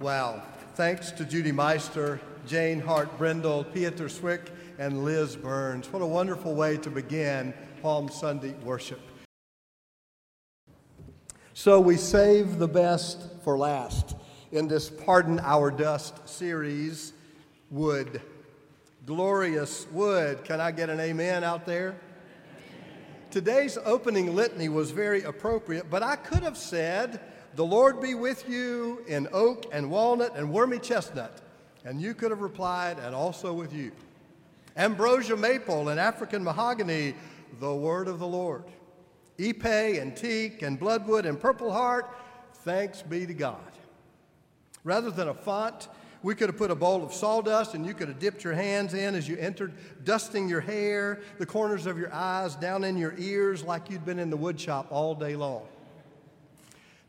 Wow. Thanks to Judy Meister, Jane Hart Brindle, Pieter Swick, and Liz Burns. What a wonderful way to begin Palm Sunday worship. So we save the best for last in this Pardon Our Dust series, Wood. Glorious wood. Can I get an amen out there? Today's opening litany was very appropriate, but I could have said, The Lord be with you in oak and walnut and wormy chestnut. And you could have replied, And also with you. Ambrosia maple and African mahogany, the word of the Lord. Ipe and teak and bloodwood and purple heart, thanks be to God. Rather than a font, we could have put a bowl of sawdust and you could have dipped your hands in as you entered, dusting your hair, the corners of your eyes, down in your ears, like you'd been in the woodshop all day long.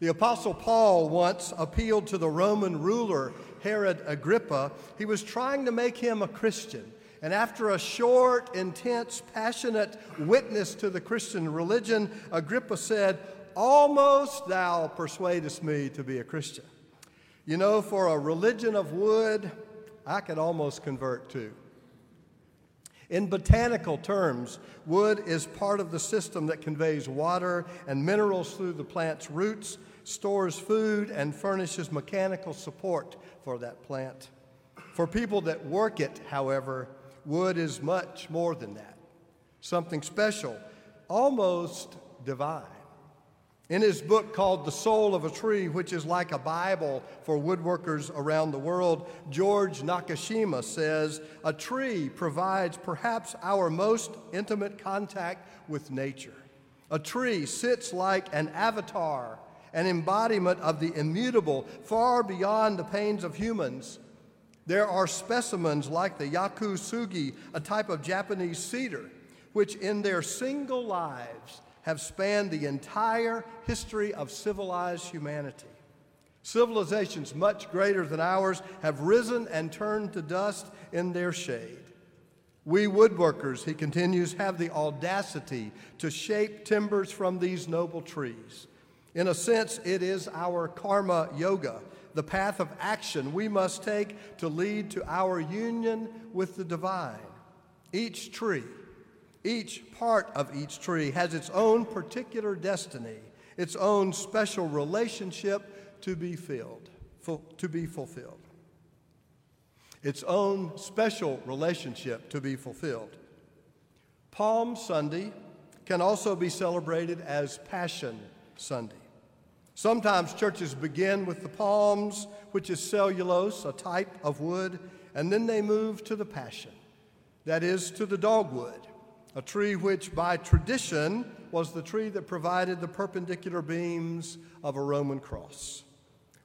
The Apostle Paul once appealed to the Roman ruler, Herod Agrippa. He was trying to make him a Christian. And after a short, intense, passionate witness to the Christian religion, Agrippa said, Almost thou persuadest me to be a Christian. You know, for a religion of wood, I could almost convert to. In botanical terms, wood is part of the system that conveys water and minerals through the plant's roots, stores food, and furnishes mechanical support for that plant. For people that work it, however, wood is much more than that something special, almost divine. In his book called The Soul of a Tree, which is like a Bible for woodworkers around the world, George Nakashima says a tree provides perhaps our most intimate contact with nature. A tree sits like an avatar, an embodiment of the immutable, far beyond the pains of humans. There are specimens like the Yaku Sugi, a type of Japanese cedar, which in their single lives have spanned the entire history of civilized humanity. Civilizations much greater than ours have risen and turned to dust in their shade. We woodworkers, he continues, have the audacity to shape timbers from these noble trees. In a sense, it is our karma yoga, the path of action we must take to lead to our union with the divine. Each tree, each part of each tree has its own particular destiny, its own special relationship to be filled, to be fulfilled. Its own special relationship to be fulfilled. Palm Sunday can also be celebrated as Passion Sunday. Sometimes churches begin with the palms, which is cellulose, a type of wood, and then they move to the passion, that is, to the dogwood a tree which, by tradition, was the tree that provided the perpendicular beams of a Roman cross.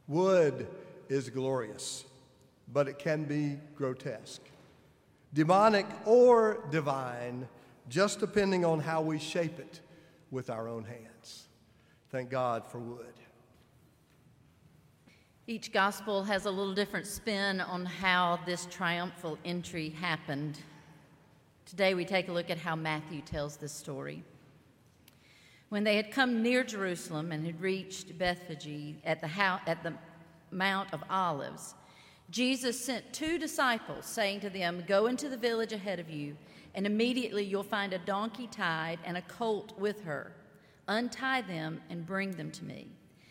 Wood is glorious, but it can be grotesque, demonic or divine, just depending on how we shape it with our own hands. Thank God for wood. Each gospel has a little different spin on how this triumphal entry happened. Today we take a look at how Matthew tells this story. When they had come near Jerusalem and had reached Bethphage at the, house, at the Mount of Olives, Jesus sent two disciples, saying to them, Go into the village ahead of you, and immediately you'll find a donkey tied and a colt with her. Untie them and bring them to me.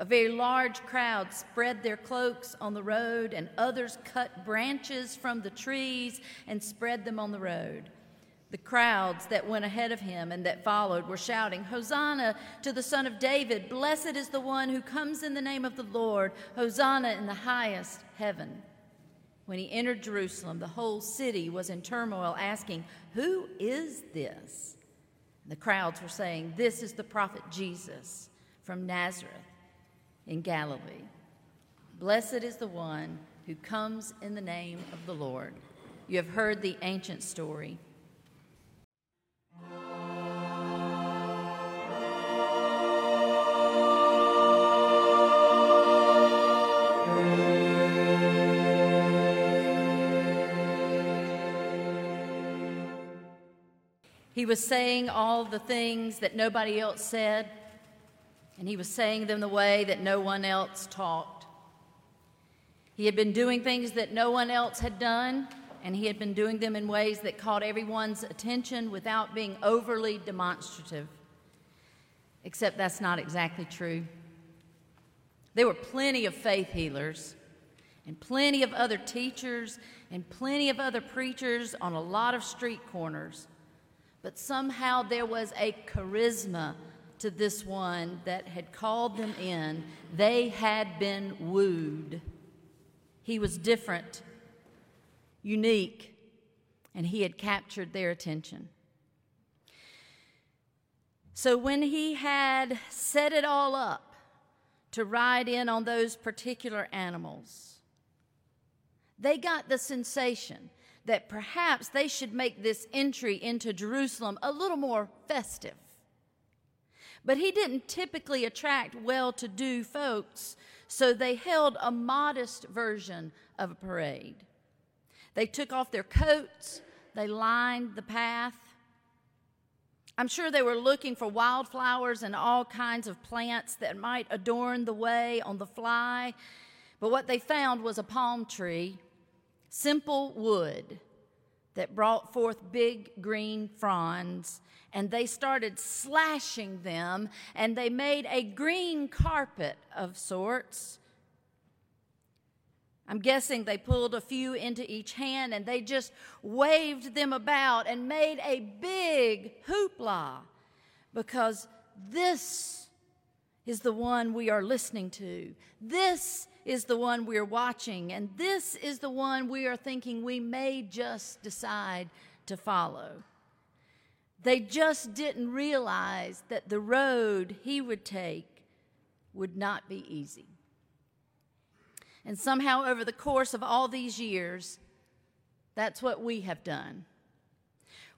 A very large crowd spread their cloaks on the road, and others cut branches from the trees and spread them on the road. The crowds that went ahead of him and that followed were shouting, Hosanna to the Son of David! Blessed is the one who comes in the name of the Lord! Hosanna in the highest heaven! When he entered Jerusalem, the whole city was in turmoil, asking, Who is this? The crowds were saying, This is the prophet Jesus from Nazareth in Galilee. Blessed is the one who comes in the name of the Lord. You have heard the ancient story. He was saying all the things that nobody else said, and he was saying them the way that no one else talked. He had been doing things that no one else had done, and he had been doing them in ways that caught everyone's attention without being overly demonstrative. Except that's not exactly true. There were plenty of faith healers, and plenty of other teachers, and plenty of other preachers on a lot of street corners but somehow there was a charisma to this one that had called them in. They had been wooed. He was different, unique, and he had captured their attention. So when he had set it all up to ride in on those particular animals, they got the sensation that perhaps they should make this entry into Jerusalem a little more festive. But he didn't typically attract well to do folks, so they held a modest version of a parade. They took off their coats, they lined the path. I'm sure they were looking for wildflowers and all kinds of plants that might adorn the way on the fly, but what they found was a palm tree simple wood that brought forth big green fronds, and they started slashing them, and they made a green carpet of sorts. I'm guessing they pulled a few into each hand and they just waved them about and made a big hoopla because this is the one we are listening to. This is the one we're watching, and this is the one we are thinking we may just decide to follow. They just didn't realize that the road he would take would not be easy. And somehow, over the course of all these years, that's what we have done.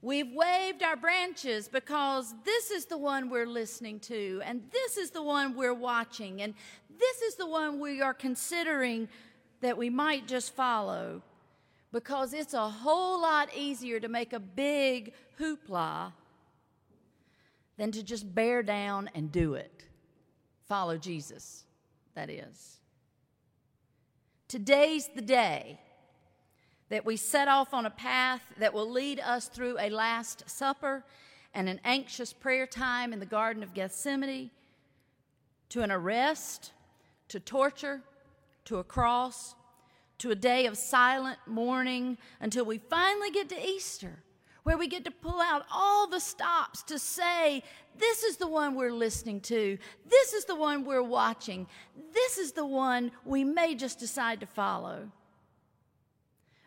We've waved our branches because this is the one we're listening to, and this is the one we're watching, and this is the one we are considering that we might just follow because it's a whole lot easier to make a big hoopla than to just bear down and do it. Follow Jesus, that is. Today's the day that we set off on a path that will lead us through a Last Supper and an anxious prayer time in the Garden of Gethsemane to an arrest, to torture, to a cross, to a day of silent mourning until we finally get to Easter, where we get to pull out all the stops to say, This is the one we're listening to. This is the one we're watching. This is the one we may just decide to follow.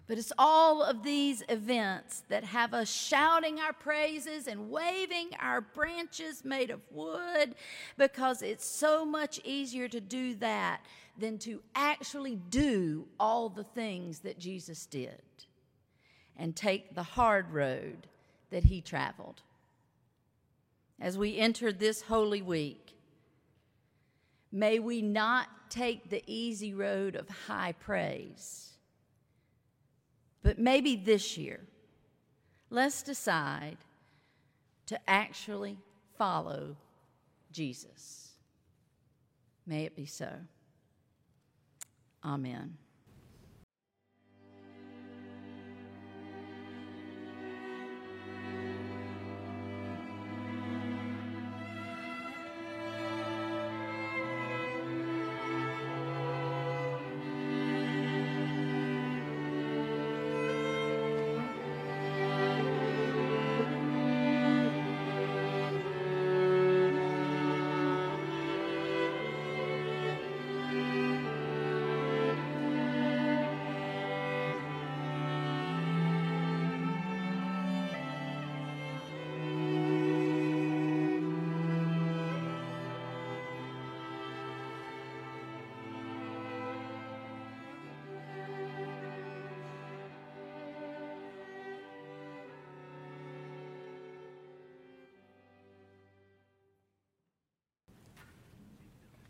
But it's all of these events that have us shouting our praises and waving our branches made of wood because it's so much easier to do that than to actually do all the things that Jesus did and take the hard road that he traveled. As we enter this holy week, may we not take the easy road of high praise but maybe this year, let's decide to actually follow Jesus. May it be so. Amen.